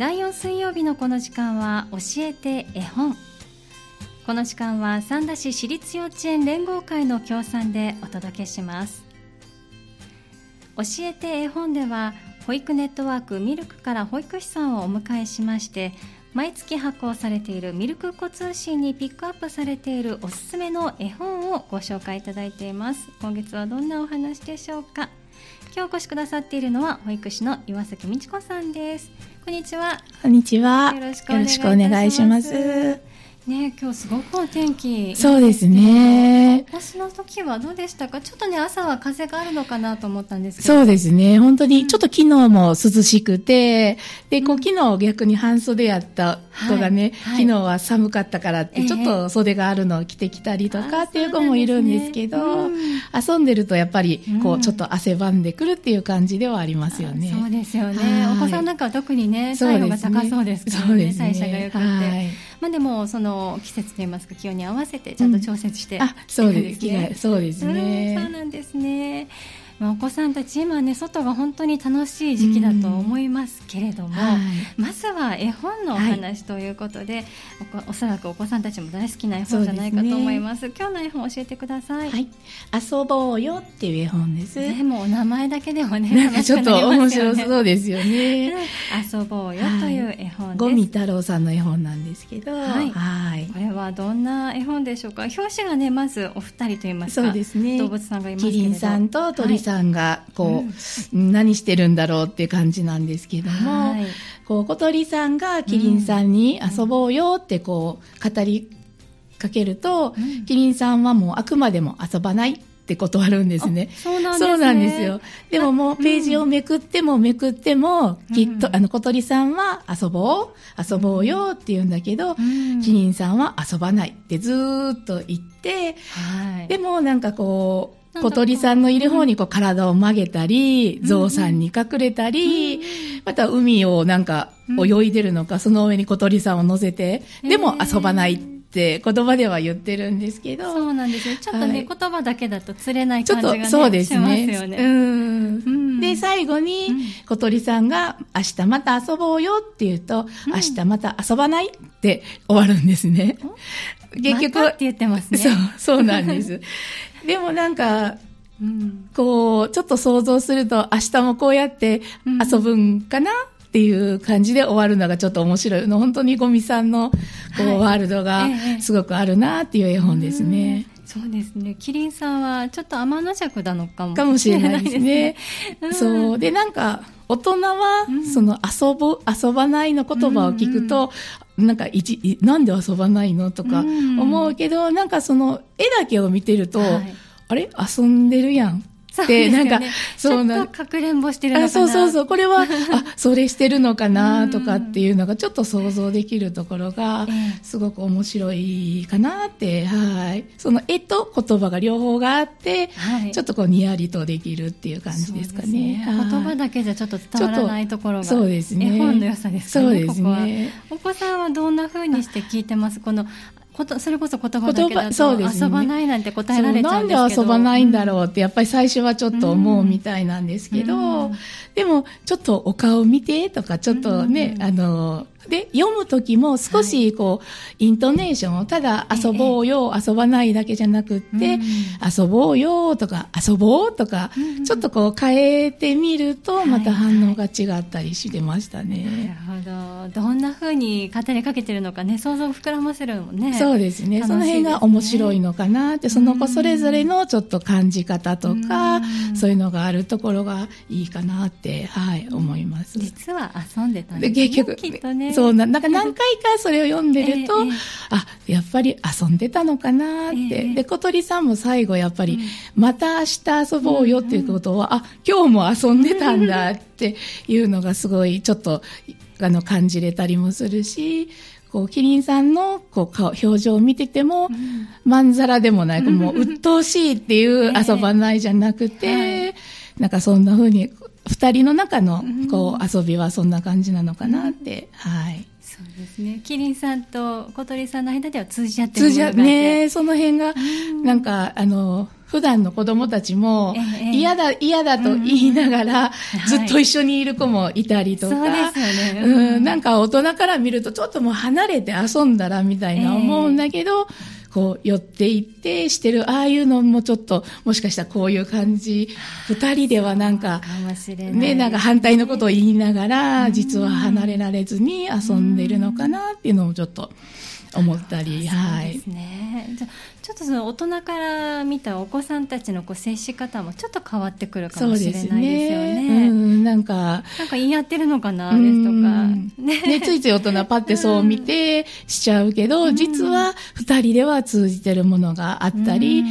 第4水曜日のこの時間は教えて絵本。この時間は三田市私立幼稚園連合会の協賛でお届けします。教えて絵本では保育ネットワークミルクから保育士さんをお迎えしまして毎月発行されているミルク子通信にピックアップされているおすすめの絵本をご紹介いただいています。今月はどんなお話でしょうか。今日お越しくださっているのは保育士の岩崎美智子さんです。こんにちは。こんにちは。よろしくお願いしますね、今日すごくお天気そうですね。お越しの時はどうでしたか？ちょっとね、朝は風があるのかなと思ったんですけど。そうですね。本当に、ちょっと昨日も涼しくて、で、こう、昨日逆に半袖やった子がね、昨日は寒かったからって、ちょっと袖があるのを着てきたりとかっていう子もいるんですけど、遊んでるとやっぱり、こう、ちょっと汗ばんでくるっていう感じではありますよね。そうですよね。お子さんなんかは特にね、体温が高そうですからね、代謝が良くて。まあでもその季節といいますか気温に合わせてちゃんと調節して、うん、あそうです。ね。そうですね、そうなんですね。まあ、お子さんたち今ね外が本当に楽しい時期だと思いますけれども、はい、まずは絵本のお話ということで、はい、おおそらくお子さんたちも大好きな絵本じゃないかと思います、ね、今日の絵本教えてください、はい、遊ぼうよっていう絵本です。でもお名前だけでもねなんかちょっと面白そうですよね、遊ぼうよという絵本五味太郎さんの絵本なんですけど。はい。これはどんな絵本でしょうか。表紙がねまずお二人といいますかそうですね。動物さんがいますけれど。キリンさんと鳥さんさんがこう、うん、何してるんだろうっていう感じなんですけども、はい、こう小鳥さんがキリンさんに遊ぼうよってこう語りかけると、うん、キリンさんはもうあくまでも遊ばないって断るんですね。そうなんです、ね、そうなんですよ。でももうページをめくってもめくっても、うん、きっと、あの、小鳥さんは遊ぼう遊ぼうよって言うんだけど、うん、キリンさんは遊ばないってずっと言って、はい、でもなんかこう、小鳥さんのいる方にこう体を曲げたり、ゾウさんに隠れたり、また海をなんか泳いでるのか、その上に小鳥さんを乗せて、でも遊ばないって言葉では言ってるんですけど。そうなんですよ。ちょっとね、はい、言葉だけだと釣れない感じが、ね、ちょっとそうですね。ね。うん。で、最後に小鳥さんが明日また遊ぼうよって言うと、明日また遊ばないって終わるんですね。結局。ま、って言ってますね。そう、そうなんです。でもなんか、うん、こう、ちょっと想像すると、明日もこうやって遊ぶんかな、っていう感じで終わるのがちょっと面白いの。本当にゴミさんの、こう、はい、ワールドがすごくあるなっていう絵本ですね。そうですね。キリンさんはちょっと天の弱なのかもかもしれないですね。すねそう。で、なんか、大人は、その遊ぶ、遊ばないの言葉を聞くと、なんか一、なんで遊ばないのとか思うけど、なんかその絵だけを見てると、はい、あれ？遊んでるやんって、なんか、そうな。かくれんぼしてるのかなそうそうそう。これは、あ、それしてるのかなとかっていうのがちょっと想像できるところが、すごく面白いかなって、はい。その絵と言葉が両方があって、はい、ちょっとこう、にやりとできるっていう感じですかね。ね言葉だけじゃちょっと伝わらないところが、そうですね。絵本の良さですかね。そうですね。お子さんはどんな風にして聞いてます？この、ことそれこそ言葉だけだと、ね、遊ばないなんて答えられちゃうんですけど。なんで遊ばないんだろうってやっぱり最初はちょっと思うみたいなんですけど、うん、でもちょっとお顔見てとかちょっとね、うん、あので、読むときも少しこう、はい、イントネーションをただ遊ぼうよ、えー、遊ばないだけじゃなくって、うん、遊ぼうよとか遊ぼうとか、うん、ちょっとこう変えてみると、また反応が違ったりしてましたね。はいはい、なるほど。どんな風に語りかけてるのかね、想像を膨らませるもんね。そうですね。すねその辺が面白いのかなって、その子それぞれのちょっと感じ方とか、そういうのがあるところがいいかなって、はい、思います。実は遊んでたんですね。結局、きっとね。そうな、なんか何回かそれを読んでると、えー、あ、やっぱり遊んでたのかなって。えー、で、小鳥さんも最後やっぱり、うん、また明日遊ぼうよっていうことは、うんうん、あ、今日も遊んでたんだっていうのがすごいちょっと、あの、感じれたりもするし、こう、キリンさんの、こう、顔、表情を見てても、うん、まんざらでもない、もう、鬱陶しいっていう 遊ばないじゃなくて、えーはい、なんかそんな風に、二人の中の、こう、遊びはそんな感じなのかなって、はい。そうですね。キリンさんと小鳥さんの間では通じ合ってる通じ合ね、その辺が、なんか、あの、普段の子供たちも、嫌だ、嫌だと言いながら、ずっと一緒にいる子もいたりとか。うん、なんか大人から見るとちょっともう離れて遊んだらみたいな思うんだけど、こう寄っていってしてる、ああいうのもちょっと、もしかしたらこういう感じ、二人ではなんか、ね、なんか反対のことを言いながら、実は離れられずに遊んでるのかなっていうのもちょっと、思ったり、はい。ですね。じゃちょっとその大人から見たお子さんたちのこう接し方もちょっと変わってくるかもしれないですよね。ねうん、なんか。なんか言い合ってるのかなですとか。ねね、ついつい大人パってそう見てしちゃうけど、実は二人では通じてるものがあったり、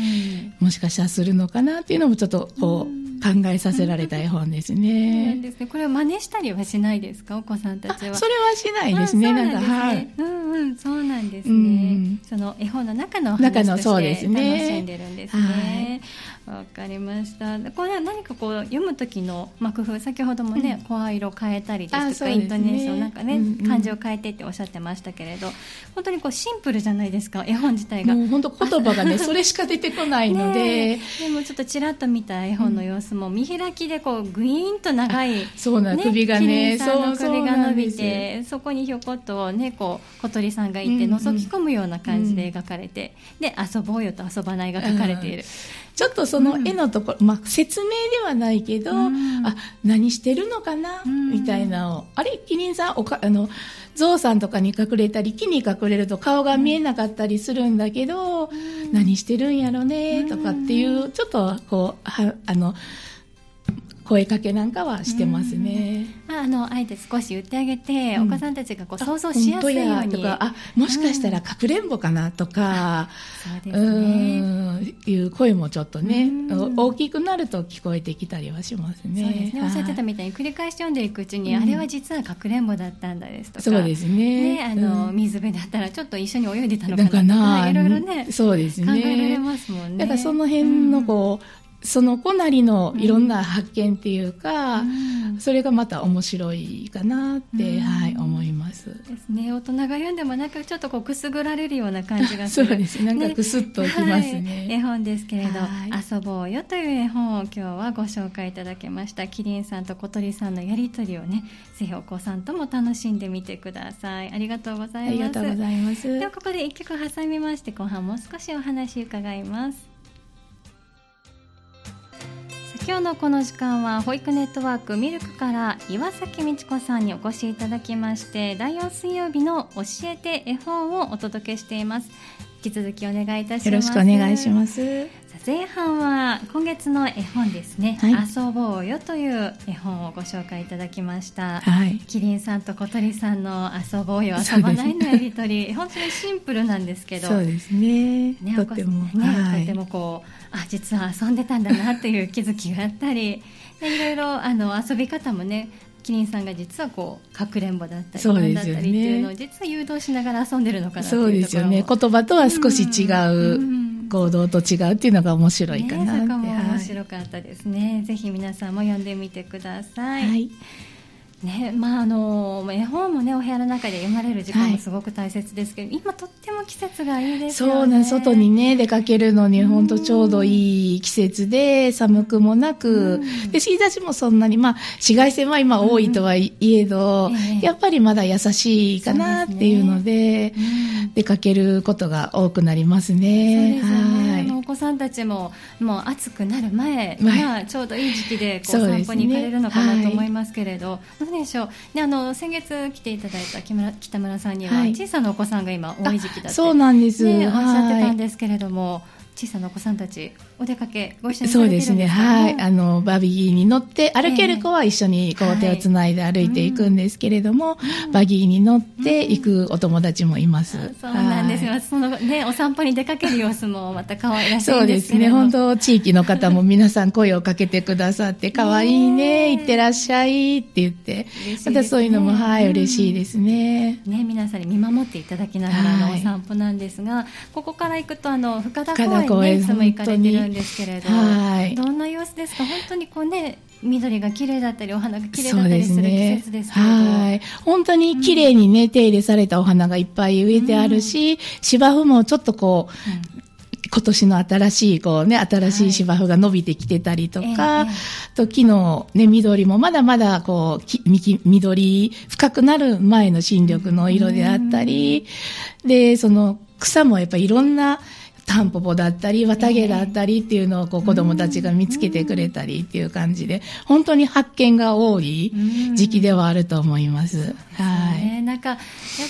もしかしたらするのかなっていうのもちょっとこう、考えさせられた絵本ですね。ですね。これは真似したりはしないですか、お子さんたちは。それはしないですね。なんか、はい。うんうん、そうなんですね。その絵本の中の話として楽しんでるんですね。わかりました。これは何かこう読む時の、まあ、工夫、先ほどもね、声色変えたりですとか、イントネーションなんかね、漢字を変えてっておっしゃってましたけれど、本当にこうシンプルじゃないですか、絵本自体が。本当言葉がね、それしか出てこないので。でもちょっとちらっと見た絵本の様子も、見開きでこう、グイーンと長い、そうな、首がね、そう首が伸びて、そこにひょこっとね、こう、小鳥さんがいて、覗き込むような感じで描かれて、で、遊ぼうよと遊ばないが書かれている。ちょっとその絵のところ、まあ、説明ではないけど、あ何してるのかな、みたいなの。あれキリンさんおかあのゾウさんとかに隠れたり木に隠れると顔が見えなかったりするんだけど、何してるんやろねとかっていうちょっとこうはあの声かけなんかはしてますね。まあ、あの、あえて少し言ってあげて、うん、お子さんたちがこう想像しやすいように。とか、あ、もしかしたらかくれんぼかなとか、そうですね。いう声もちょっとね、大きくなると聞こえてきたりはしますね。そうですね。おっしゃってたみたいに繰り返し読んでいくうちに、あれは実はかくれんぼだったんだですとか。そうですね。ね、あの、水辺だったらちょっと一緒に泳いでたのかなとか、いろいろね、そうですね。考えられますもんね。だからその辺のこう、その子なりのいろんな発見っていうか、うん、それがまた面白いかなって、うん、はい、思います。ですね。大人が読んでもなんかちょっとこうくすぐられるような感じがする。そうです。なんかくすっときますね。ねはい、絵本ですけれど、はい、遊ぼうよという絵本を今日はご紹介いただきました。キリンさんと小鳥さんのやりとりをね、ぜひお子さんとも楽しんでみてください。ありがとうございます。ありがとうございます。ではここで一曲挟みまして後半もう少しお話伺います。今日のこの時間は保育ネットワークミルクから岩崎美智子さんにお越しいただきまして第4水曜日の教えて絵本をお届けしています。引き続きお願いいたします。よろしくお願いします。前半は今月の絵本ですね、はい、遊ぼうよという絵本をご紹介いただきました、はい、キリンさんと小鳥さんの遊ぼうよ。遊ばないのやりとり、本当にシンプルなんですけど。そうですね。ねとても、ね、はい、とてもこうあ実は遊んでたんだなという気づきがあったり。いろいろあの遊び方もねキリンさんが実はこうかくれんぼだったりそうですよ、ね、っていうのを実は誘導しながら遊んでるのかなそうですよね。言葉とは少し違う、行動と違うっていうのが面白いかなね、そこも面白かったですね、はい、ぜひ皆さんも読んでみてください、はいねまあ、あの絵本もねお部屋の中で読まれる時間もすごく大切ですけど、はい、今とっても季節がいいですよね。そうね外にね出かけるのに本当ちょうどいい季節で寒くもなく、うん、で日差しもそんなにまあ紫外線は今多いとはいえど、うんえ。ー、やっぱりまだ優しいかなっていうので、ね。うん、出かけることが多くなりますね。そうですね。はい、お子さんたちももう暑くなる前、まあ、ちょうどいい時期でこう散歩に行かれるのかなと思いますけれど、うでしょう、ね、あの先月来ていただいた木村北村さんには、小さなお子さんが今多い時期だってそうなんです、ね、おっしゃってたんですけれども、小さなお子さんたちお出かけご一緒にそうですね。はい。あのバギーに乗って歩ける子は一緒にこう手をつないで歩いていくんですけれども、はいバギーに乗って行くお友達もいます、うん、そうなんです。よ、そのねお散歩に出かける様子もまた可愛らしいそうですね本当地域の方も皆さん声をかけてくださって可愛いね行ってらっしゃいって言って、ね、またそういうのもはい嬉しいですね。ね皆さんに見守っていただきながらのお散歩なんですが、ここから行くとあの深田公園ねいつも行かれてるんですけれど、はい、どんな様子ですか？本当にこうね緑が綺麗だったりお花が綺麗だったりする季節ですけど、はい、本当に綺麗にね、うん、手入れされたお花がいっぱい植えてあるし、うん、芝生もちょっとこう、今年の新しい、こうね、新しい芝生が伸びてきてたりとか、はいええ。と木のね、緑もまだまだこう、き幹緑、深くなる前の新緑の色であったり、で、その草もやっぱりいろんな、タンポポだったり、綿毛だったりっていうのをこう子供たちが見つけてくれたりっていう感じで、本当に発見が多い時期ではあると思います。はい。ね、なんかやっ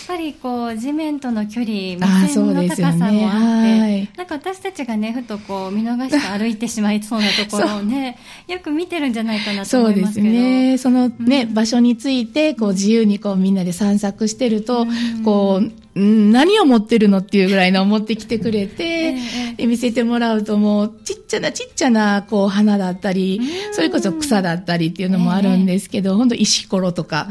ぱりこう地面との距離目線のそうですよね高さもあって、はい。なんか私たちがねふとこう見逃して歩いてしまいそうなところをねよく見てるんじゃないかなとそうです思いますけど。ね。そのね、場所について、こう自由にこうみんなで散策してると、こう、うん何を持ってるのっていうぐらいの持ってきてくれて、ええで見せてもらうともう、ちっちゃなちっちゃな、こう、花だったり、それこそ草だったりっていうのもあるんですけど、本当石ころとか、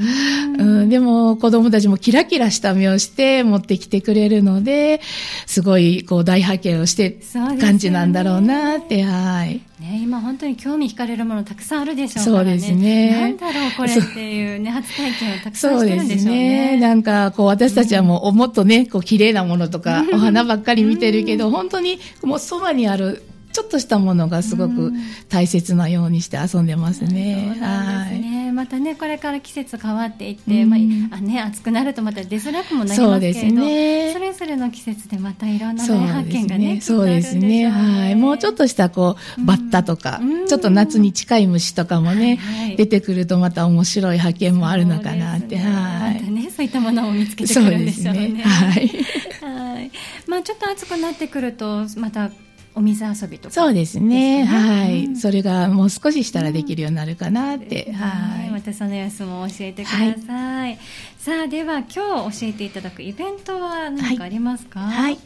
うん、でも子供たちもキラキラした目をして持ってきてくれるので、すごい、こう、大発見をして感じなんだろうなって、はい。ね、今本当に興味惹かれるものたくさんあるでしょうからね。そうですねなんだろうこれっていうね、初体験をたくさんそうでしてるんですしょうね。ね。なんか、こう、私たちはもう、もっとね、こう、綺麗なものとか、お花ばっかり見てるけど、本当に、もう、そばにある、ちょっとしたものがすごく大切なようにして遊んでますね。そうなんはい。ね。またね、これから季節変わっていって、うんまあ、あね、暑くなるとまた出づらくもなりそうますけれど、ですねそれぞれの季節でまたいろんなそう大発見がね、そうですね。はい。もうちょっとした、こう、バッタとかうん、ちょっと夏に近い虫とかもねはいはい、出てくるとまた面白い発見もあるのかなって、はい。またね、そういったものを見つけてくそうるんでしょうね。ね。はい。はい。まあちょっと暑くなってくると、またお水遊びとか。そうですね。はい、うんそれがもう少ししたらできるようになるかなって。は。はいい。またその様子も教えてください。さあ、では今日教えていただくイベントは何かありますか？はい。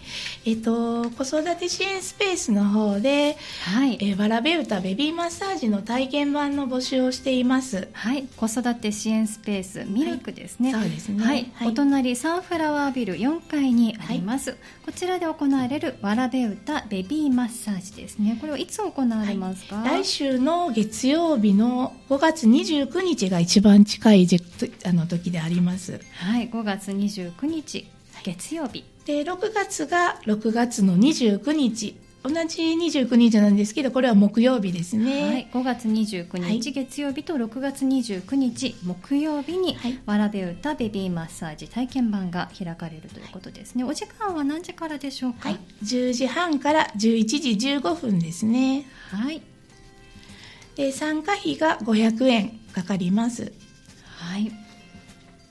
えっ、と、子育て支援スペースの方で、はい。えーわらべ歌ベビーマッサージの体験版の募集をしています。はい、子育て支援スペースミルクですね。そうですねはい、はいお隣サンフラワービル4階にあります。こちらで行われるわらべ歌ベビーマッサージですね。これはいつ行われますか？来週の月曜日の5月29日が一番近いじあの時であります。はい、5月29日月曜日。で、6月が6月の29日。同じ29日なんですけど、これは木曜日ですね。はい、5月29はい日月曜日と6月29日木曜日に、はいわらべ歌ベビーマッサージ体験版が開かれるということですね。お時間は何時からでしょうか？はい、10時半から11時15分ですね。はい、で参加費が500円かかります。はい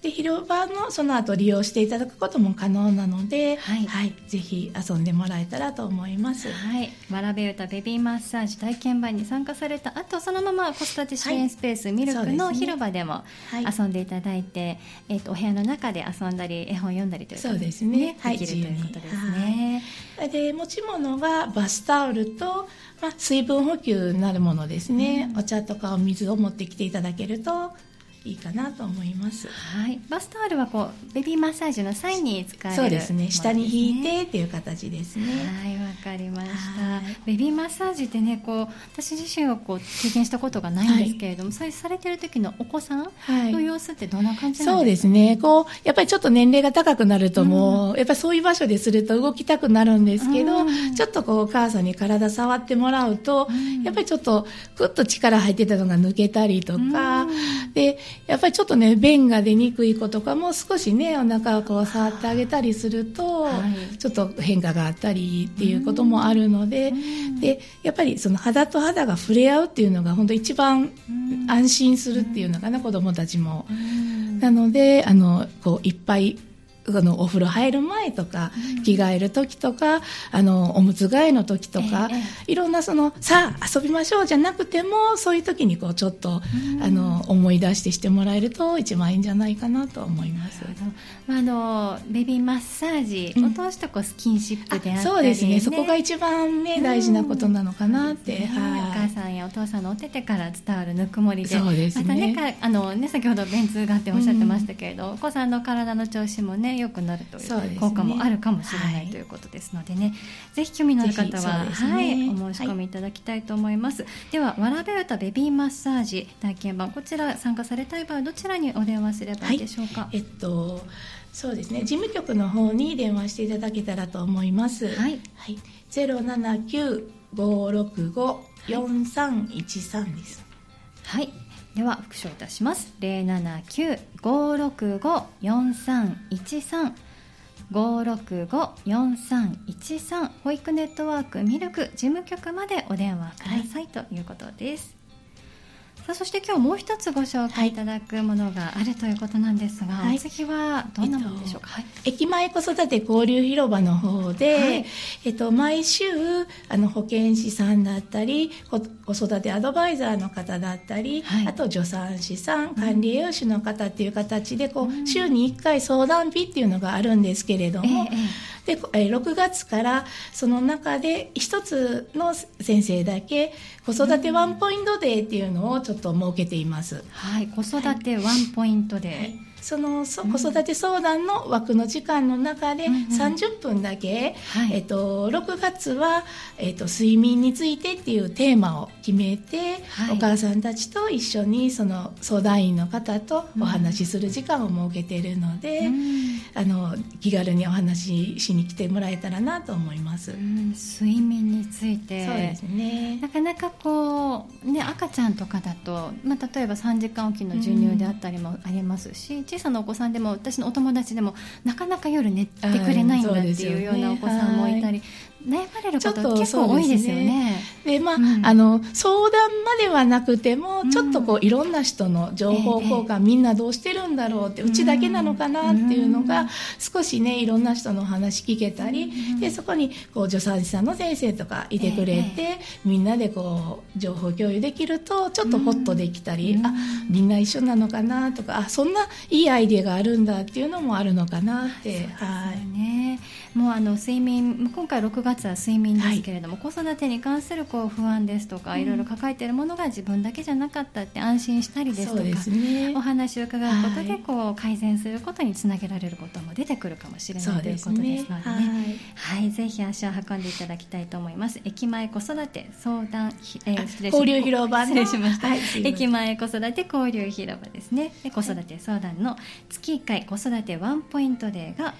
で広場のその後利用していただくことも可能なので、はい。ぜひ遊んでもらえたらと思います。はい、わらべ歌ベビーマッサージ体験版に参加された後そのまま子育て支援スペース、ミルクの広場でもはい。遊んでいただいて、えっとお部屋の中で遊んだり絵本読んだりというそうですね。はい。できるということですね。で持ち物がバスタオルと、まあ、水分補給になるものですね、お茶とかお水を持ってきていただけるといいかなと思います。はい、バスタオルはこうベビーマッサージの際に使えるそうですね下に引いてっていう形ですね。はい、わかりましたはい。ベビーマッサージってね、こう私自身はこう経験したことがないんですけれども、それされてる時のお子さんはいの様子ってどんな感じなんそうでか。ですすね。こう、やっぱりちょっと年齢が高くなるともう、やっぱりそういう場所ですると動きたくなるんですけど、うんちょっとこう、お母さんに体触ってもらうと、うんやっぱりちょっと、ぐっと力入ってたのが抜けたりとか、うんで、やっぱりちょっとね、便が出にくい子とかも少しね、お腹をこう触ってあげたりすると、はい。ちょっと変化があったりっていうこともあるので、うん。で、やっぱりその肌と肌が触れ合うっていうのが本当一番うん。安心するっていうのかな、子供たちも。うん。なので、あの、こう、いっぱい、あの、お風呂入る前とか、着替える時とか、あの、おむつ替えの時とか、ええいろんなその、さあ、遊びましょうじゃなくても、そういう時にこう、ちょっと、うん。あの、思い出してしてもらえると一番いいんじゃないかなと思います。まあ、あのベビーマッサージを通してこうスキンシップであったり、そうですね。そこが一番ね、大事なことなのかなって。ねおは母さんやお父さんのお手手から伝わるぬくもりで。そうですね。またねかあのね先ほど便通がっておっしゃってましたけれど、お子さんの体の調子もねね良くなるという効果もあるかもしれない、はい、ということですのでね。ぜひ興味のある方は、ね、はいお申し込みいただきたいと思います、はい、ではわらべ歌ベビーマッサージ体験版。こちら参加されたい場合どちらにお電話すればいいでしょうか、えっとそうですね。事務局の方に電話していただけたらと思います。はい、はい、079-565-4313です。はいでは復唱いたします。079-565-4313 565-4313保育ネットワークミルク事務局までお電話ください、はい、ということです。さあそして今日もう一つご紹介いただくものがあるということなんですが、はい、次はどんなものでしょうか、えっと、駅前子育て交流広場の方で、はい、えっと、毎週あの保健師さんだったり子育てアドバイザーの方だったり、はい、あと助産師さん管理栄養士の方っていう形でこう、うん、週に1回相談日っていうのがあるんですけれども、ええで6月からその中で一つの先生だけ子育てワンポイントデーっていうのをちょっと設けています。はい、子育てワンポイントデー。はいその子育て相談の枠の時間の中で30分だけ、えっと、6月は、えっと、睡眠についてっていうテーマを決めて、はい、お母さんたちと一緒にその相談員の方とお話しする時間を設けているので、うん、あの気軽にお話ししに来てもらえたらなと思います、睡眠について。そうですね。なかなかこう、ね、赤ちゃんとかだと、まあ、例えば3時間おきの授乳であったりもありますし、小さなお子さんでも私のお友達でもなかなか夜寝てくれないんだっていうようなお子さんもいたり、悩まれる方結構多いですよね。で、ね、まあ、うん、あの相談まではなくても、ちょっとこういろんな人の情報交換、ええ、みんなどうしてるんだろうって、うちだけなのかなっていうのが、少しねいろんな人の話聞けたり、でそこにこう助産師さんの先生とかいてくれて、え、みんなでこう情報共有できるとちょっとホッとできたり、あみんな一緒なのかなとかあそんないいアイデアがあるんだっていうのもあるのかなって。はい、ねもうあの睡眠今回6月は睡眠ですけれども、はい、子育てに関するこう不安ですとか、うん、いろいろ抱えているものが自分だけじゃなかったって安心したりですとか、ね、お話を伺うことでこう改善することにつなげられることも出てくるかもしれないということですのでね、はい、はい、ぜひ足を運んでいただきたいと思います。駅前子育て相談、えー、交流広場失礼しました、はい、駅前子育て交流広場ですね。で子育て相談の月1回子育てワンポイントデーが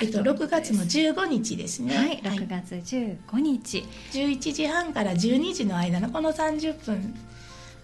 えっと、6月の15日ですね。はい、6月15日。11時半から12時の間のこの30分、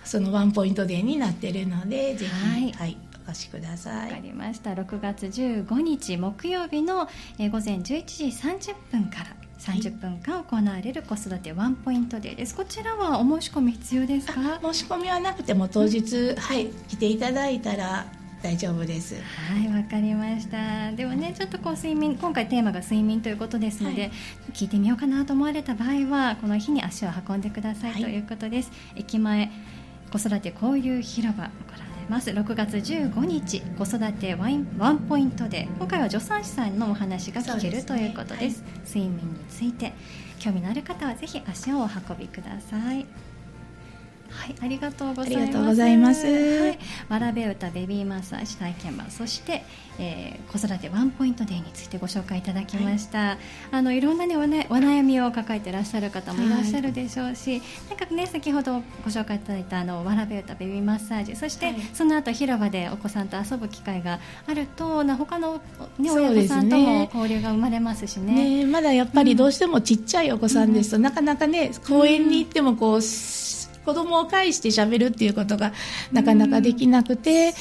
そのワンポイントデーになっているので、ぜひ、はい、はい、お越しください。わかりました。6月15日木曜日の、えー、午前11時30分から。30分間行われる子育てワンポイントデーです。こちらはお申し込み必要ですか？申し込みはなくても当日、はい来ていただいたら大丈夫です。はいわかりました。ではねちょっとこう睡眠今回テーマが睡眠ということですので、はい、聞いてみようかなと思われた場合はこの日に足を運んでください、ということです。駅前子育て交流広場ます。6月15日子育てワインワンポイントで今回は助産師さんのお話が聞ける、ということです、はい、睡眠について興味のある方はぜひ足をお運びくださいはい、ありがとうございます。はい、わらべ歌ベビーマッサージ体験版、そして、えー、子育てワンポイントデーについてご紹介いただきました。はい、あのいろんなねおねお悩みを抱えていらっしゃる方もいらっしゃるでしょうし、はい、なんかね先ほどご紹介いただいたあのわらべ歌ベビーマッサージ、そして、はい、その後広場でお子さんと遊ぶ機会があると、な他のね親御さんとも交流が生まれますしね。ねまだやっぱりどうしてもちっちゃいお子さんですと、うん、なかなかね公園に行ってもこう。子供を介して喋るっていうことがなかなかできなくて、ね、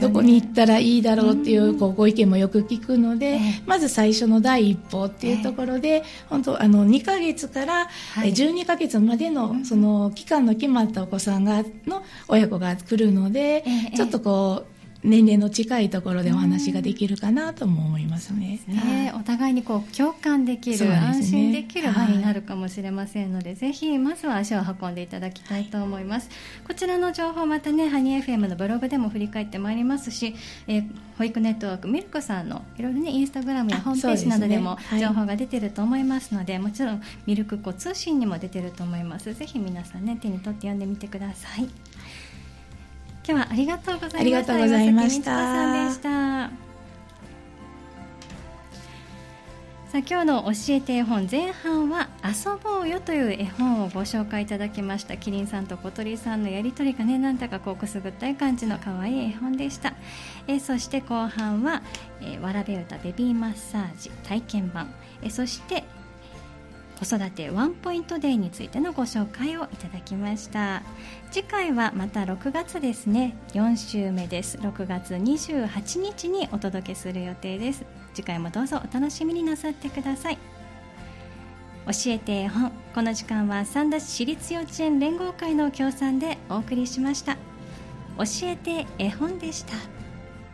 どこに行ったらいいだろうっていうこうご意見もよく聞くので、まず最初の第一歩っていうところで、本当あの2ヶ月から12ヶ月までのその期間の決まったお子さんがの親子が来るので、ちょっとこう年齢の近いところでお話ができるかなとも思いますね。すねお互いにこう共感できる、ね、安心できる場になるかもしれませんので、はい、ぜひまずは足を運んでいただきたいと思います。こちらの情報またねハニー FM のブログでも振り返ってまいりますし、えー、保育ネットワークミルクさんのいろいろねインスタグラムやホームページなどでも情報が出てると思いますので、でねはい、もちろんミルク子通信にも出てると思います。ぜひ皆さんね手に取って読んでみてください。今日はありがとうございました。ありがとうございました。さあ今日の教えて絵本前半は遊ぼうよという絵本をご紹介いただきましたキリンさんと小鳥さんのやりとりがねなんだかこうくすぐったい感じの可愛い絵本でしたえそして後半は、えわらべ歌ベビーマッサージ体験版えそして子育てワンポイントデーについてのご紹介をいただきました。次回はまた6月ですね。4週目です。6月28日にお届けする予定です。次回もどうぞお楽しみになさってください。教えて絵本。この時間は三田市私立幼稚園連合会の協賛でお送りしました。教えて絵本でした。